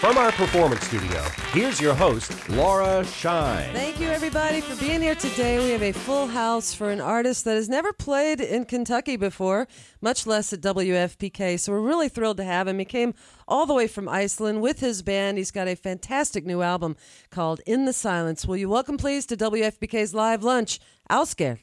from our performance studio, here's your host, Laura Shine. Thank you, everybody, for being here today. We have a full house for an artist that has never played in Kentucky before, much less at WFPK. So we're really thrilled to have him. He came all the way from Iceland with his band. He's got a fantastic new album called In the Silence. Will you welcome, please, to WFPK's Live Lunch, Ásgeir?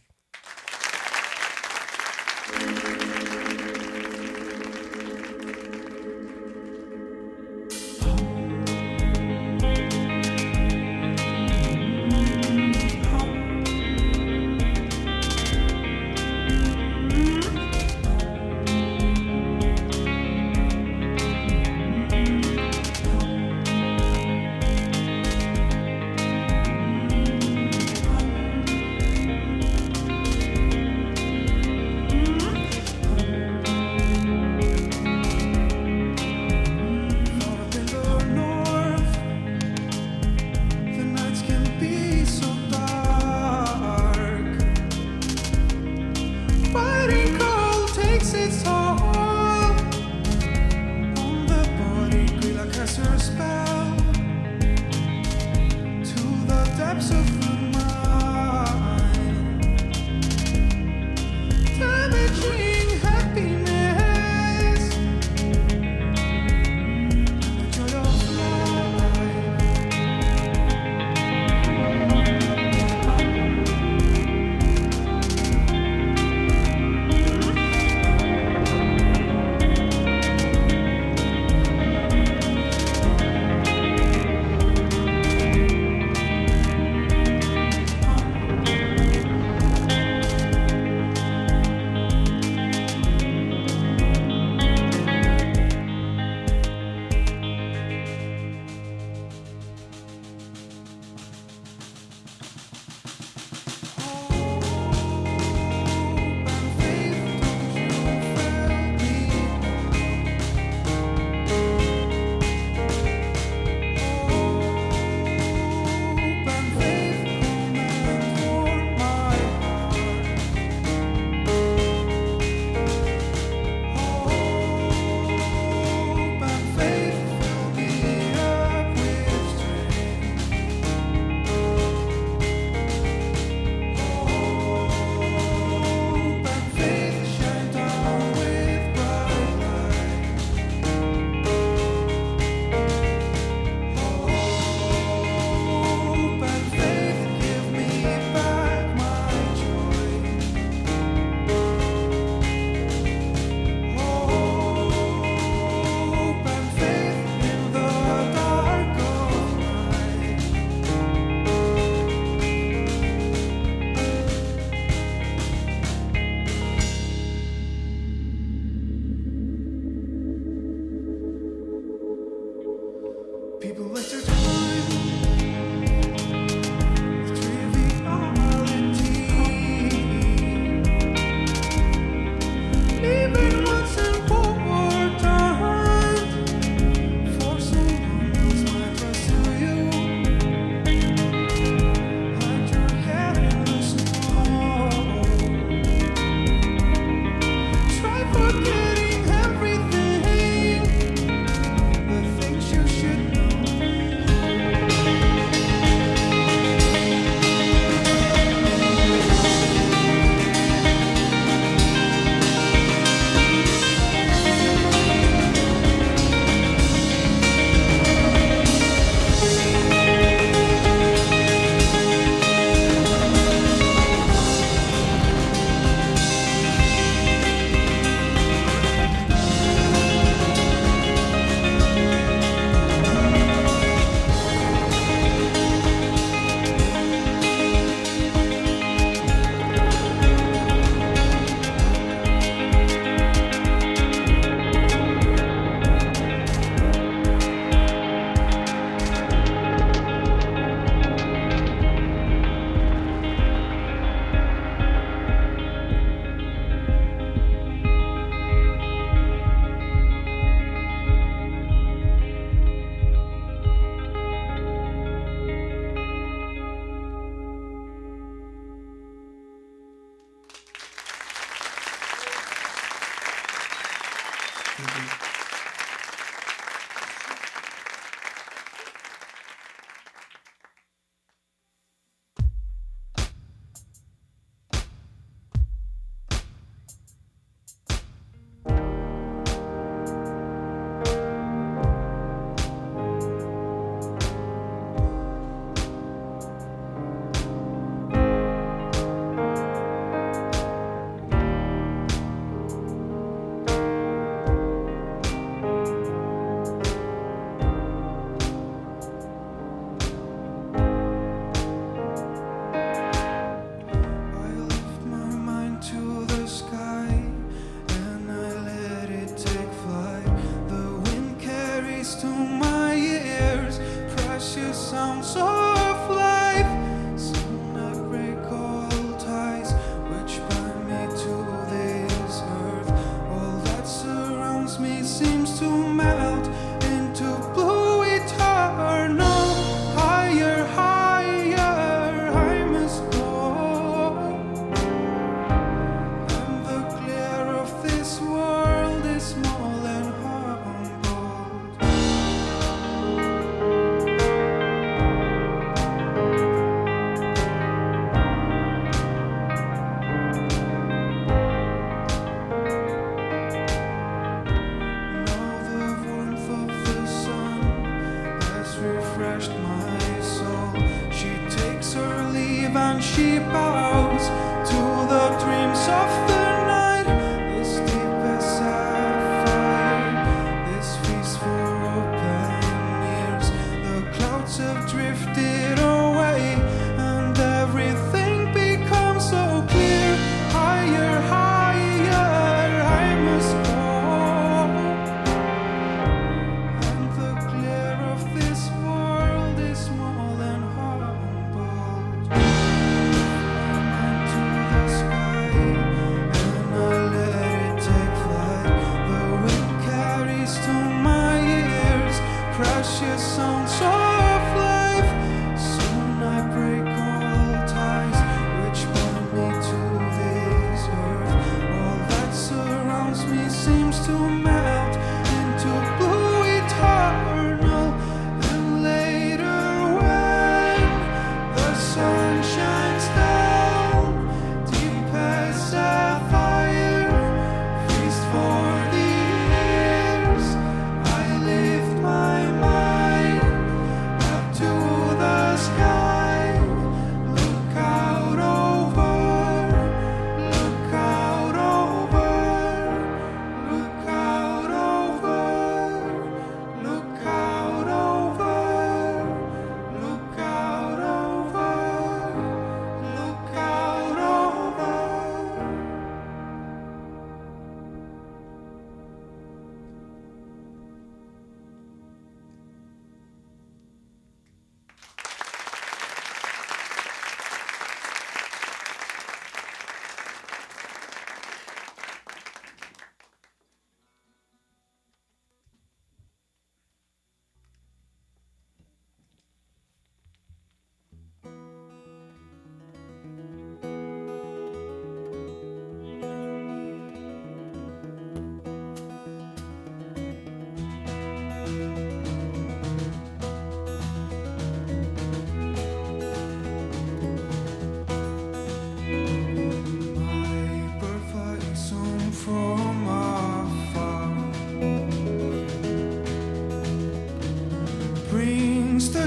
Everything, the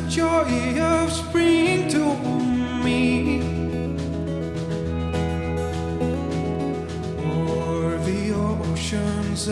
joy of spring to me. O'er the ocean's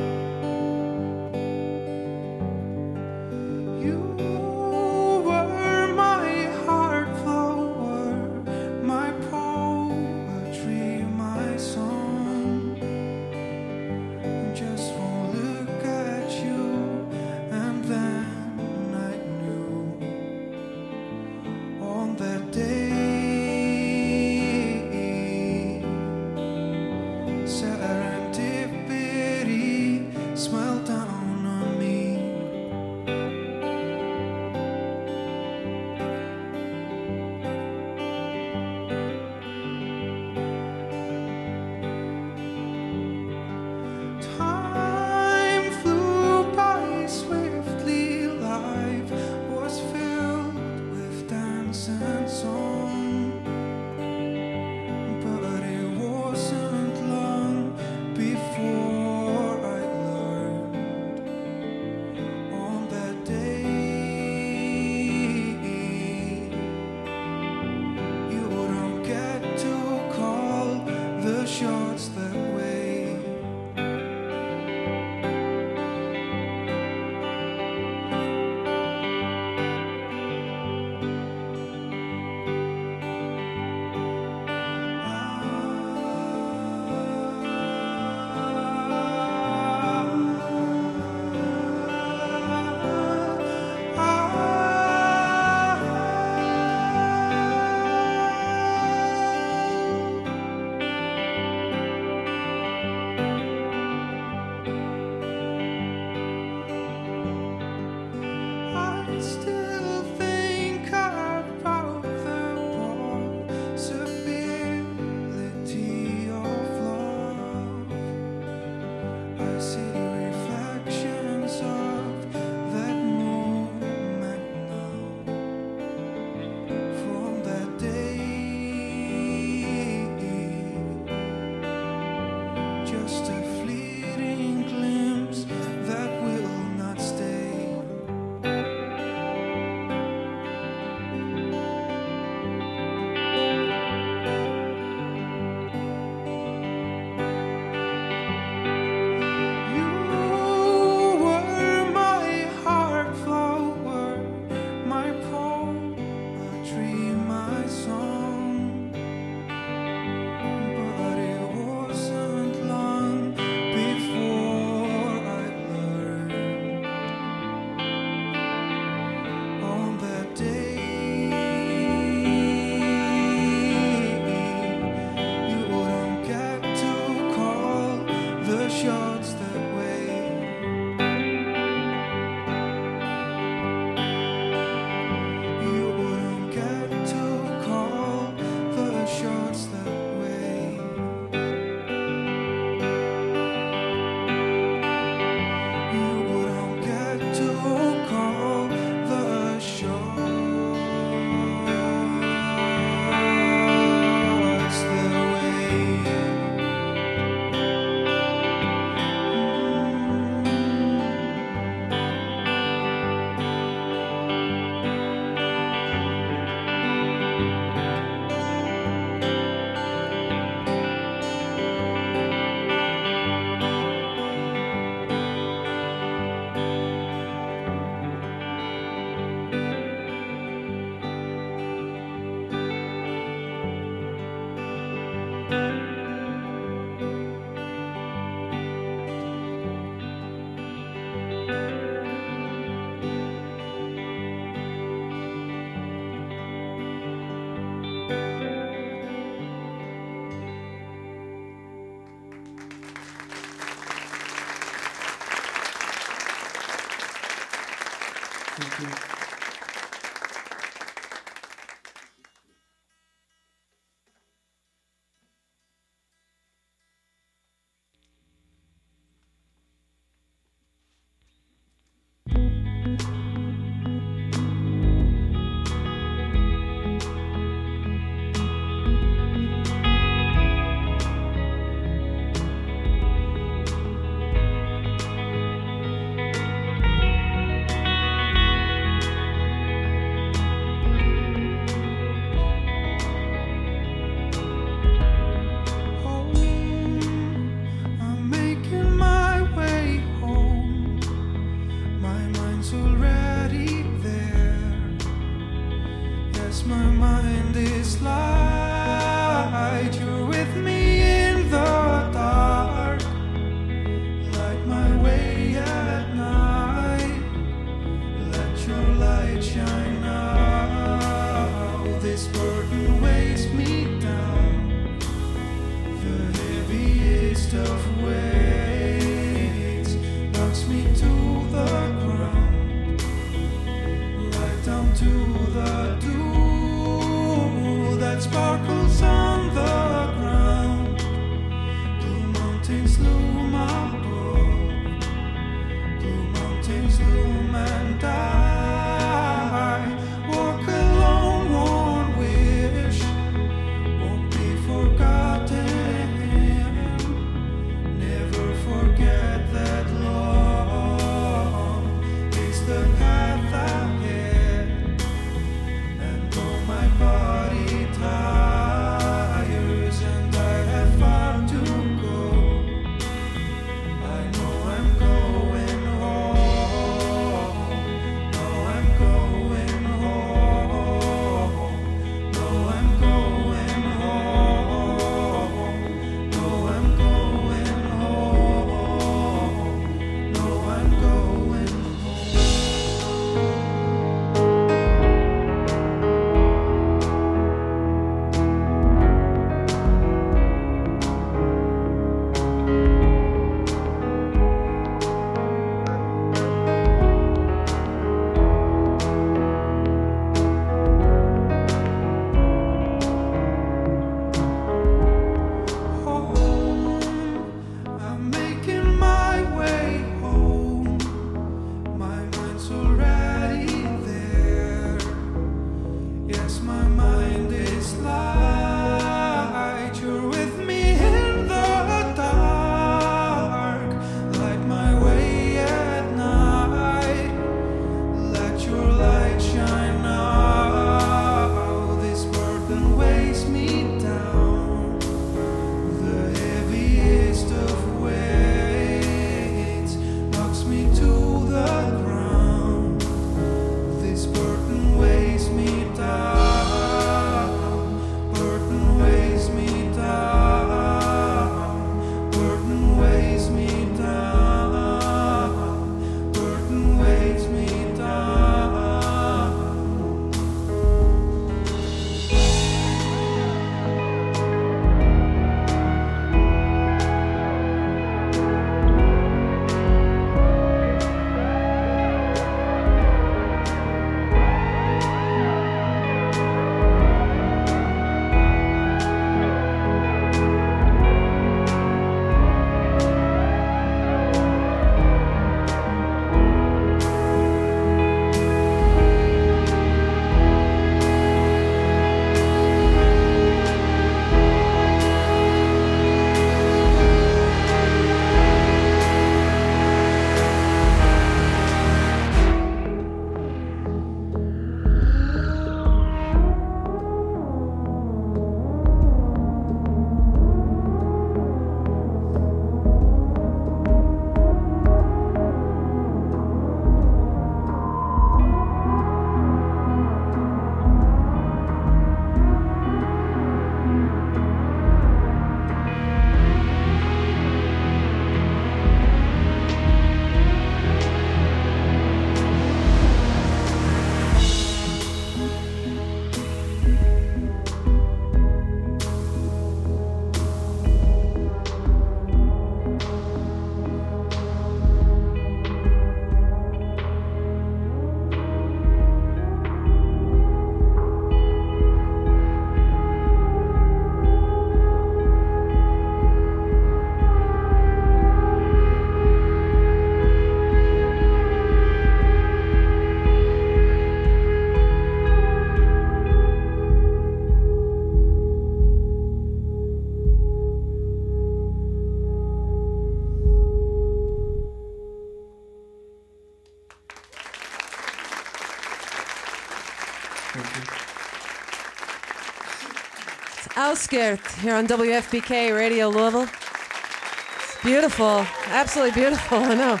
Ásgeir here on WFPK Radio Louisville. It's beautiful, absolutely beautiful. I know.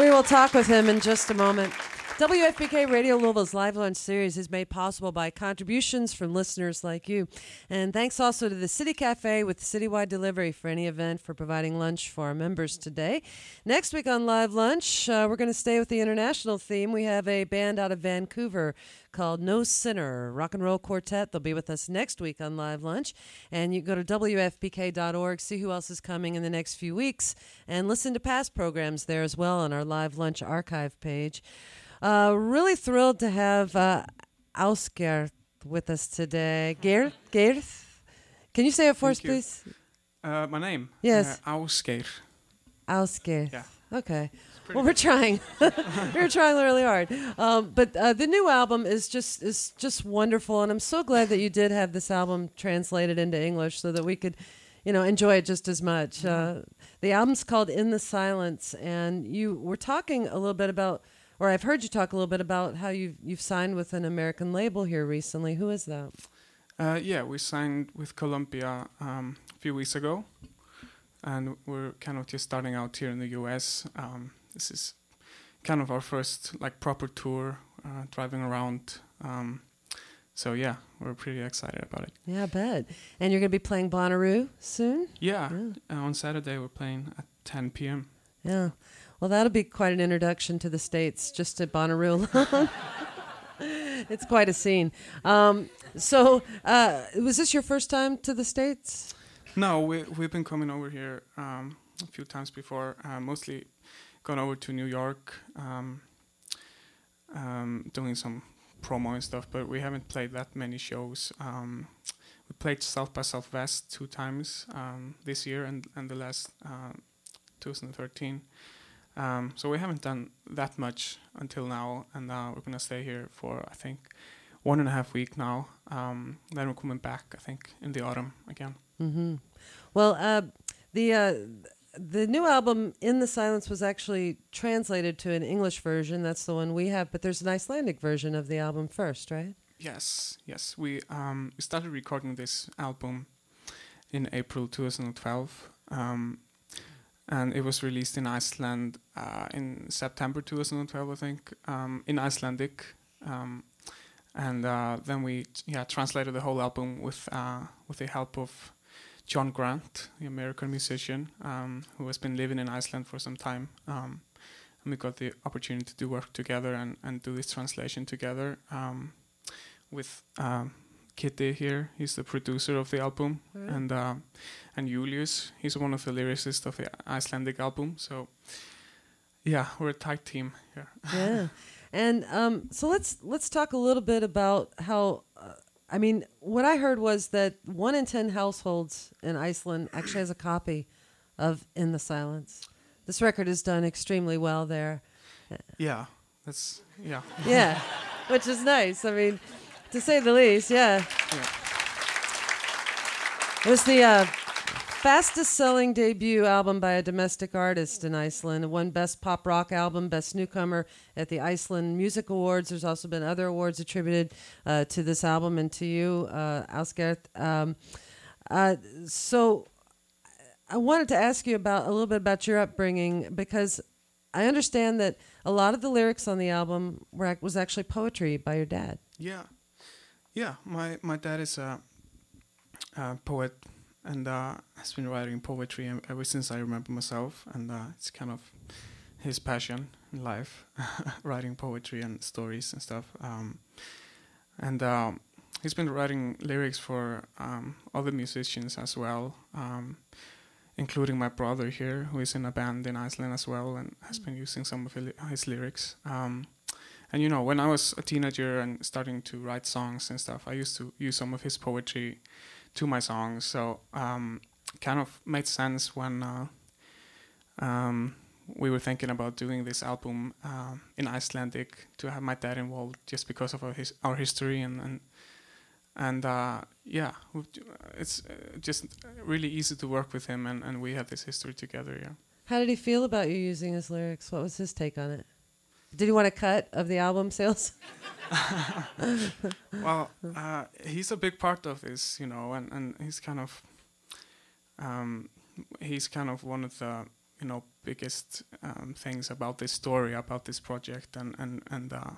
We will talk with him in just a moment. WFPK Radio Louisville's live lunch series is made possible by contributions from listeners like you. And thanks also to the City Cafe with citywide delivery for any event for providing lunch for our members today. Next week on Live Lunch, uh, we're going to stay with the international theme. We have a band out of Vancouver called No Sinner Rock and Roll Quartet. They'll be with us next week on Live Lunch. And you go to WFPK.org, see who else is coming in the next few weeks, and listen to past programs there as well on our Live Lunch archive page. Uh, really thrilled to have uh, Ásgeir with us today. Gert, Gert, can you say it for us, please? Uh, my name? Yes. Uh. Ásgeir. Yeah. Okay. Well, we're trying. we're trying really hard. Um, but uh, the new album is just is just wonderful, and I'm so glad that you did have this album translated into English so that we could, you know, enjoy it just as much. Uh, the album's called "In the Silence," and you were talking a little bit about, or I've heard you talk a little bit about how you've you've signed with an American label here recently. Who is that? Uh, yeah, we signed with Columbia um, a few weeks ago, and we're kind of just starting out here in the U.S. Um, this is kind of our first like proper tour, uh, driving around. Um, so yeah, we're pretty excited about it. Yeah, I bet. And you're going to be playing Bonnaroo soon. Yeah, Yeah. Uh, on Saturday we're playing at 10 p.m. Yeah. Well, that'll be quite an introduction to the States, just at Bonnaroo it's quite a scene. Um, so, uh, was this your first time to the States? No, we we've been coming over here um, a few times before. Uh, mostly gone over to New York, um, um, doing some promo and stuff. But we haven't played that many shows. Um, we played South by Southwest two times um, this year and and the last uh, 2013. Um, so we haven't done that much until now, and uh, we're gonna stay here for I think one and a half week now. Um, then we're coming back, I think, in the autumn again. hmm Well, uh, the uh, the new album "In the Silence" was actually translated to an English version. That's the one we have, but there's an Icelandic version of the album first, right? Yes, yes. We um we started recording this album in April 2012, um, and it was released in Iceland uh, in September 2012, I think, um, in Icelandic, um, and uh, then we yeah translated the whole album with uh, with the help of John Grant, the American musician um, who has been living in Iceland for some time. Um, and we got the opportunity to work together and, and do this translation together. Um, with Kiddi here. He's the producer of the album, Right. and uh, and Julius. He's one of the lyricists of the Icelandic album. So yeah, we're a tight team here. yeah and um, so let's let's talk a little bit about how uh, i mean what i heard was that one in ten households in iceland actually has a copy of in the silence this record is done extremely well there Yeah, that's yeah. yeah which is nice i mean to say the least yeah Yeah. it was the uh, fastest selling debut album by a domestic artist in Iceland. It won Best Pop Rock Album, Best Newcomer at the Iceland Music Awards. There's also been other awards attributed uh, to this album and to you, uh. Um, uh, so I wanted to ask you about a little bit about your upbringing because I understand that a lot of the lyrics on the album were, was actually poetry by your dad. Yeah, yeah. My my dad is a, a poet and uh, has been writing poetry ever since I remember myself, and uh, it's kind of his passion in life, writing poetry and stories and stuff. Um, and um, he's been writing lyrics for um, other musicians as well, um, including my brother here, who is in a band in Iceland as well, and has been using some of his, his lyrics. And you know, when I was a teenager and starting to write songs and stuff, I used to use some of his poetry to my songs. So um, kind of made sense when uh, um, we were thinking about doing this album um, in Icelandic to have my dad involved, just because of our, his, our history and and and uh, yeah, it's uh, just really easy to work with him, and, and we have this history together. Yeah. How did he feel about you using his lyrics? What was his take on it? Did he want a cut of the album sales? well, uh, he's a big part of this, you know, and, and he's kind of um, he's kind of one of the you know biggest um, things about this story, about this project, and and and uh,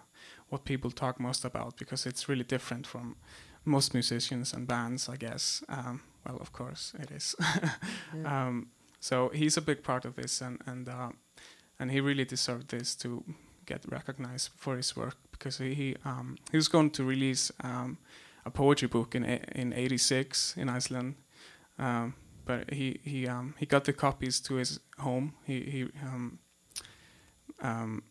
what people talk most about because it's really different from most musicians and bands, I guess. Um, well, of course it is. Yeah. um, so he's a big part of this, and and uh, and he really deserved this to get recognized for his work because he um, he was going to release um, a poetry book in in '86 in Iceland, um, but he he um, he got the copies to his home. He he um, um,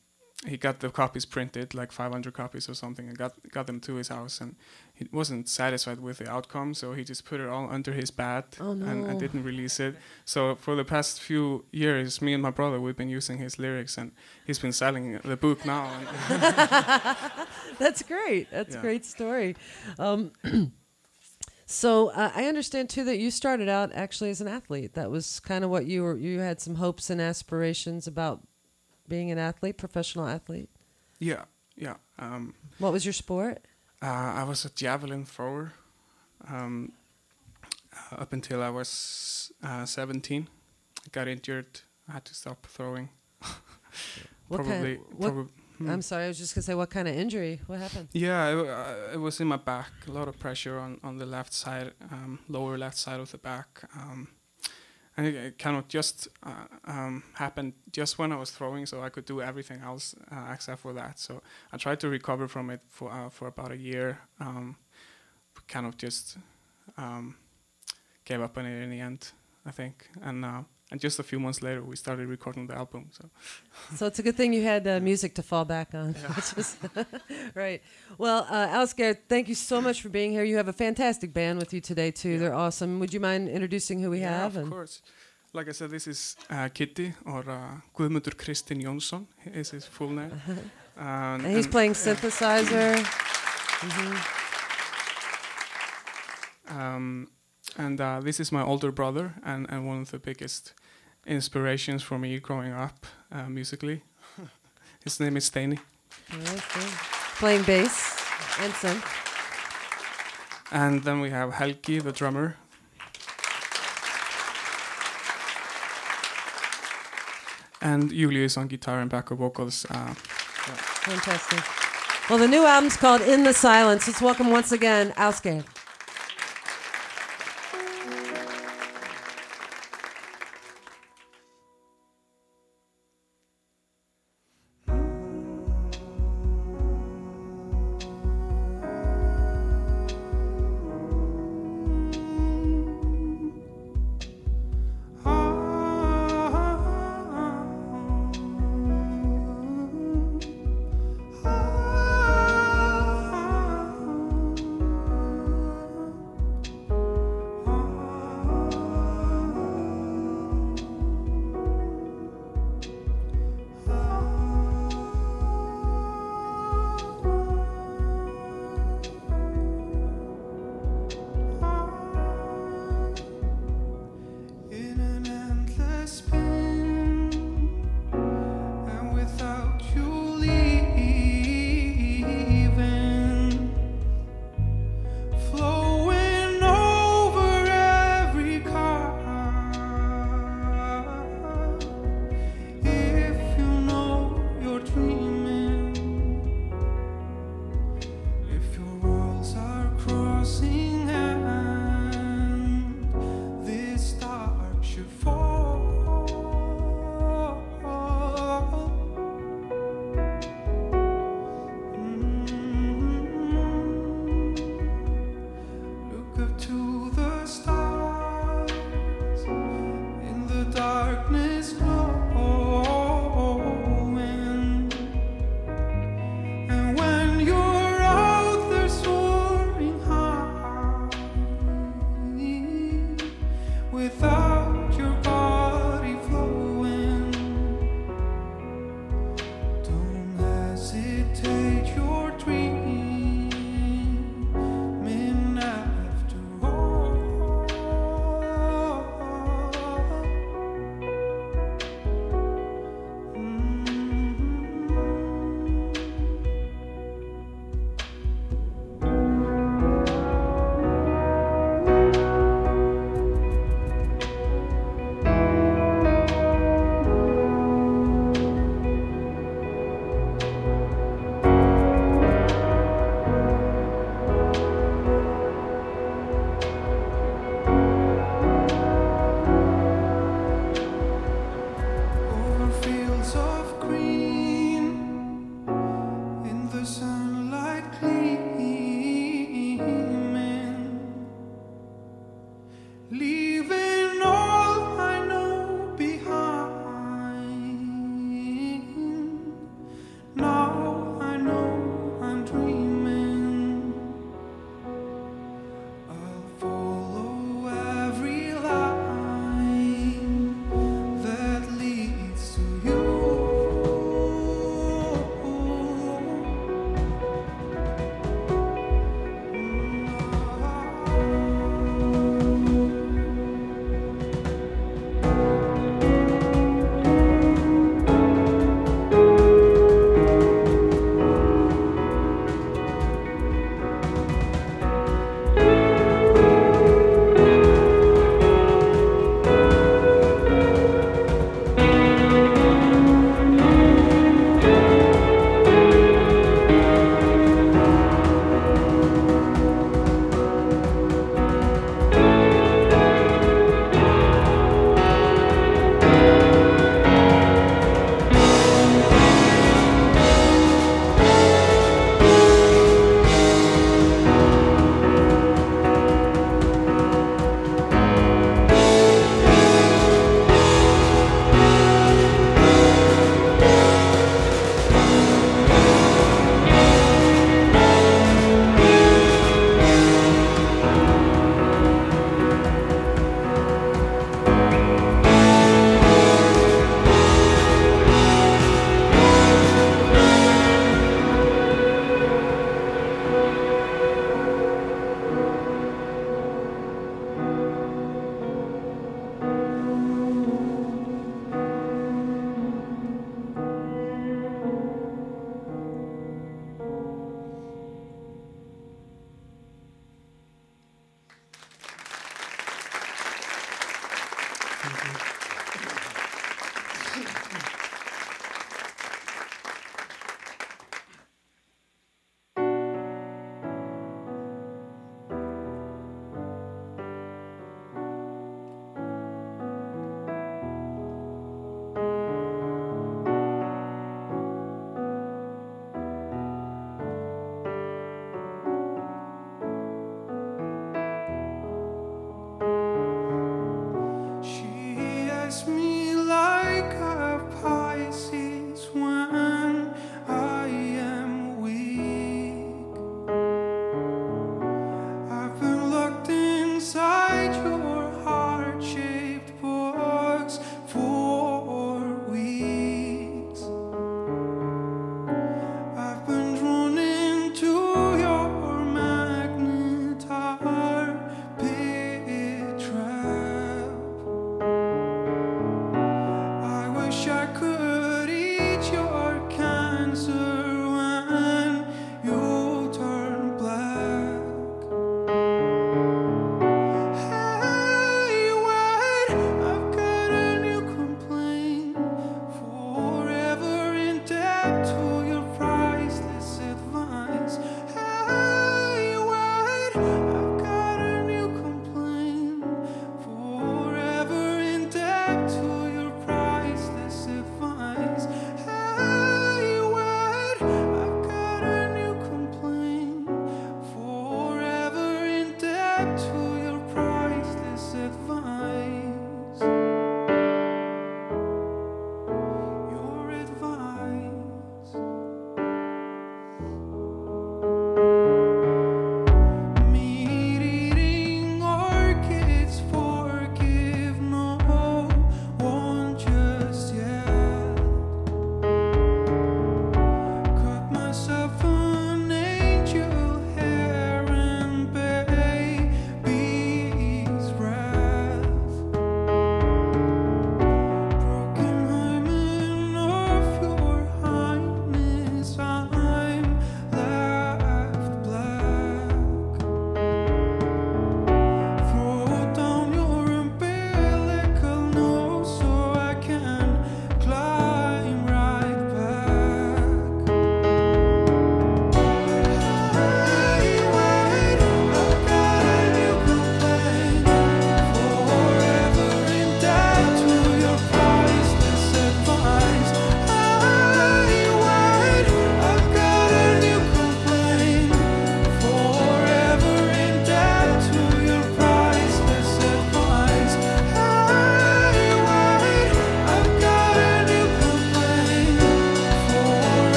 he got the copies printed, like 500 copies or something, and got got them to his house. And he wasn't satisfied with the outcome, so he just put it all under his bed Oh, and, and didn't release it. So for the past few years, me and my brother we've been using his lyrics, and he's been selling the book now. That's great. That's a great story. Um, so uh, I understand too that you started out actually as an athlete. That was kind of what you were. You had some hopes and aspirations about being an athlete, professional athlete. yeah, yeah. Um, What was your sport? Uh, I was a javelin thrower um, up until I was uh, 17. I got injured. I had to stop throwing. What probably. kind? What, probab- hmm. I'm sorry. I was just gonna say, what kind of injury? What happened? Yeah, it, uh, it was in my back. A lot of pressure on, on the left side, um, lower left side of the back. Um, and it, it kind of just uh, um, happened just when I was throwing, so I could do everything else uh, except for that. So I tried to recover from it for uh, for about a year. Um, kind of just um, gave up on it in the end, I think. And uh, and just a few months later, we started recording the album. So So it's a good thing you had uh, music to fall back on. is- right. Well, uh, Ásgeir, thank you so much for being here. You have a fantastic band with you today too. Yeah. They're awesome. Would you mind introducing who we yeah, have? of course. Like I said, this is uh, Kiddi or uh, Guðmundur Kristinn Jónsson is his full name. Um, And he's and- playing yeah. synthesizer. hmm Um, and uh, this is my older brother and, and one of the biggest inspirations for me growing up uh, musically. His name is Steini. Playing bass and synth. And then we have Helgi, the drummer. And Julius on guitar and backup vocals. Uh, Fantastic. Well, the new album's called In the Silence. Let's welcome once again Ásgeir.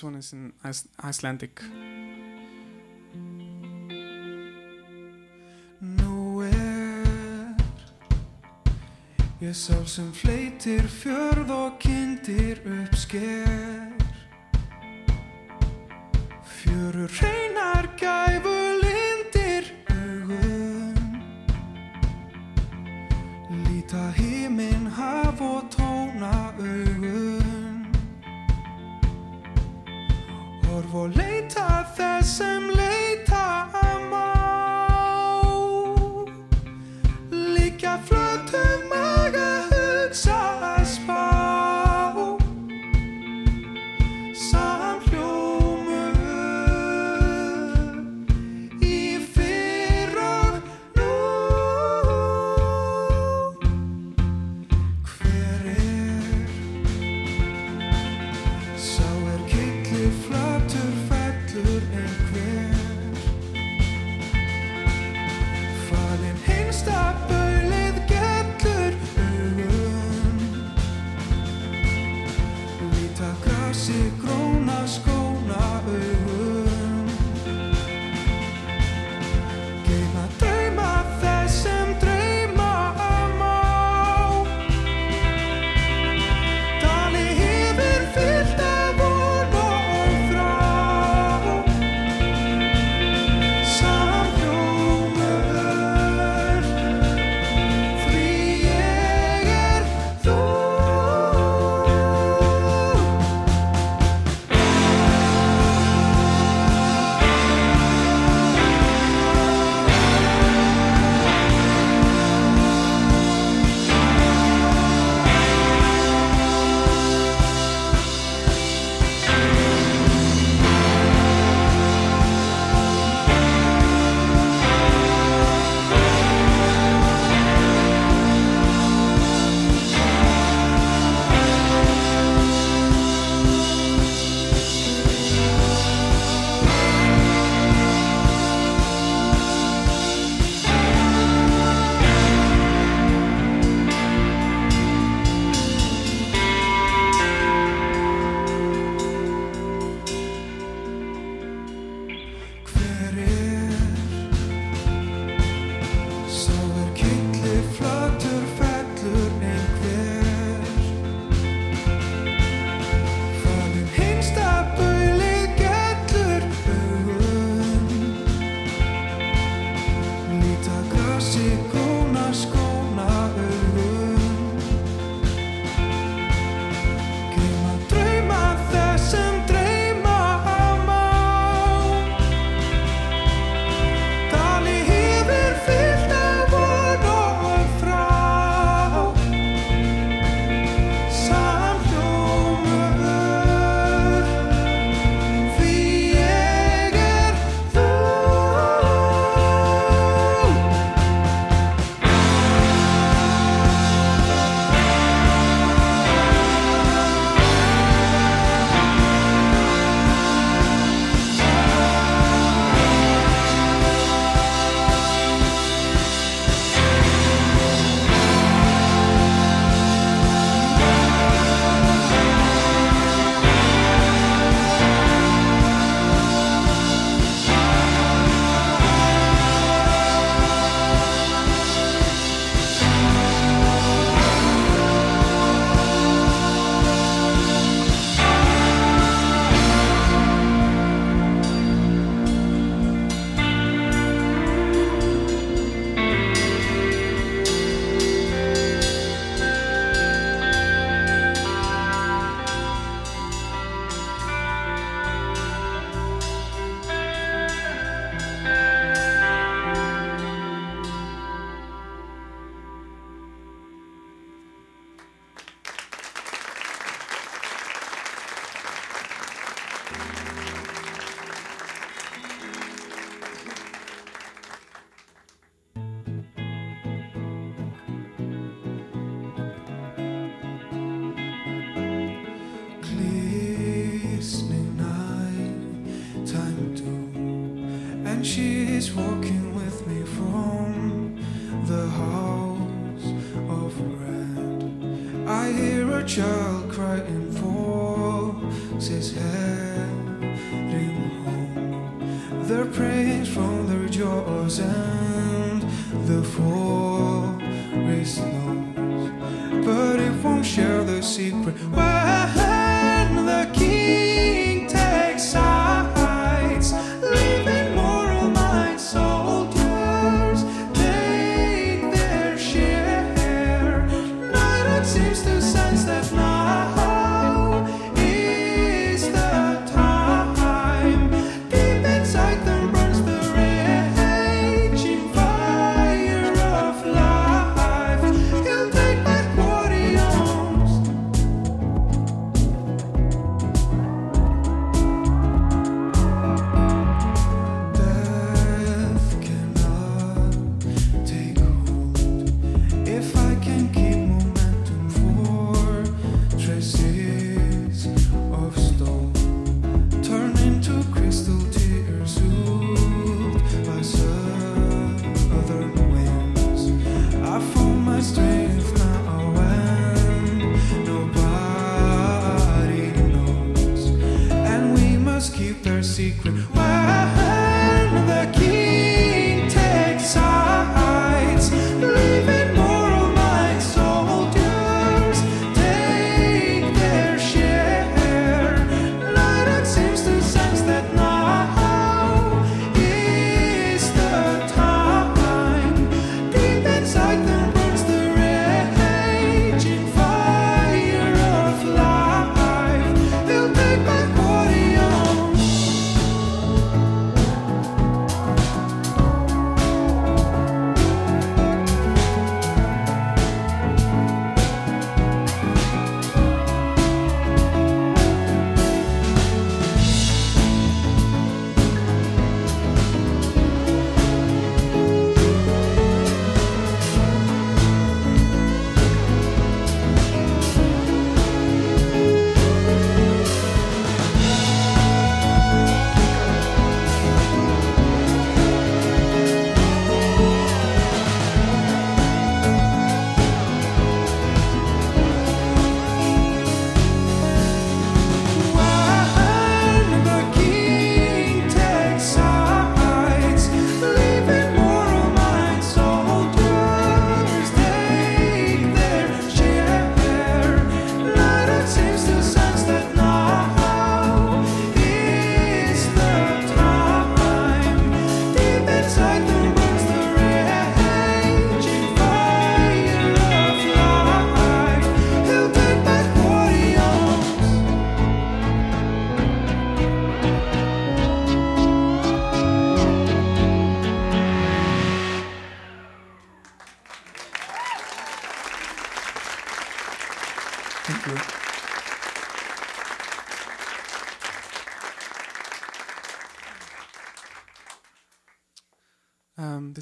This one is in Ice Icelandic. Nowhere Ég sá sem fleitir fjörð og kindir uppsker Fjörur reynar gæfu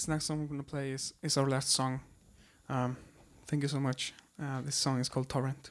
next song we're gonna play is is our last song. Um, thank you so much. Uh, this song is called Torrent.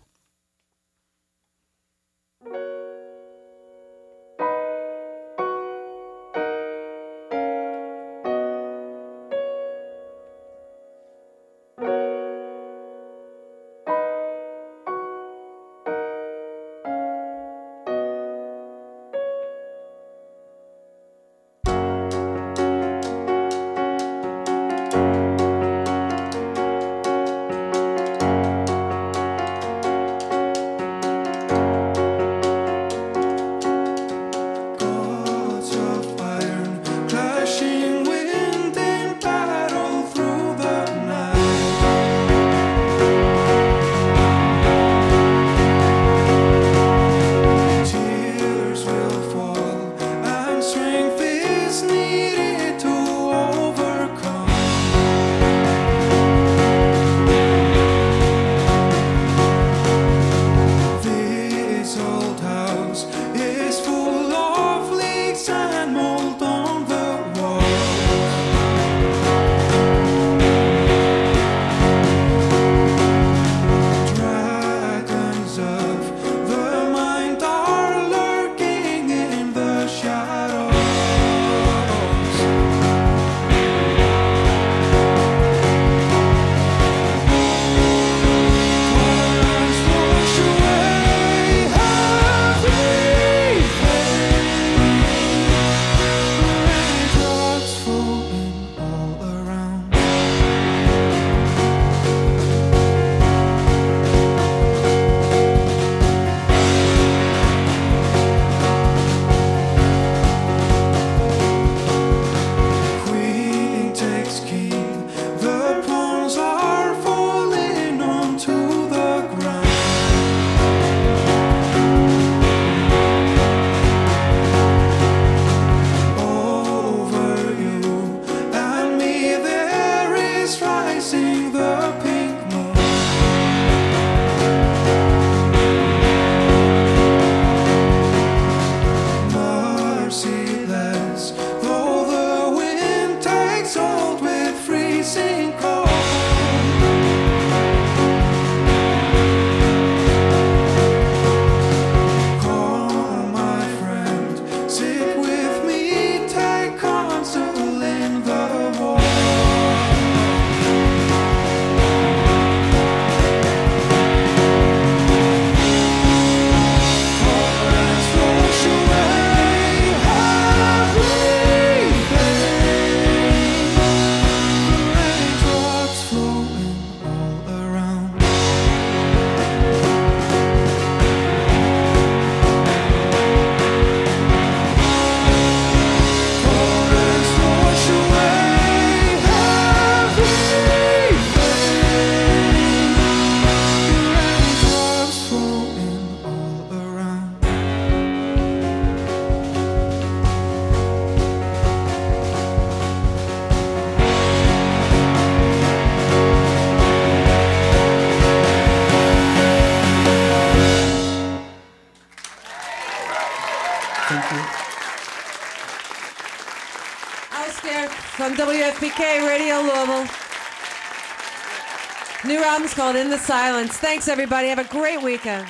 Called In the Silence. Thanks, everybody. Have a great weekend.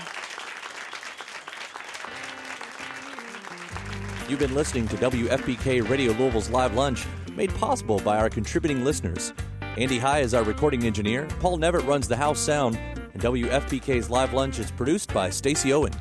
You've been listening to WFPK Radio Louisville's Live Lunch, made possible by our contributing listeners. Andy High is our recording engineer, Paul Nevitt runs the house sound, and WFPK's Live Lunch is produced by Stacy Owen.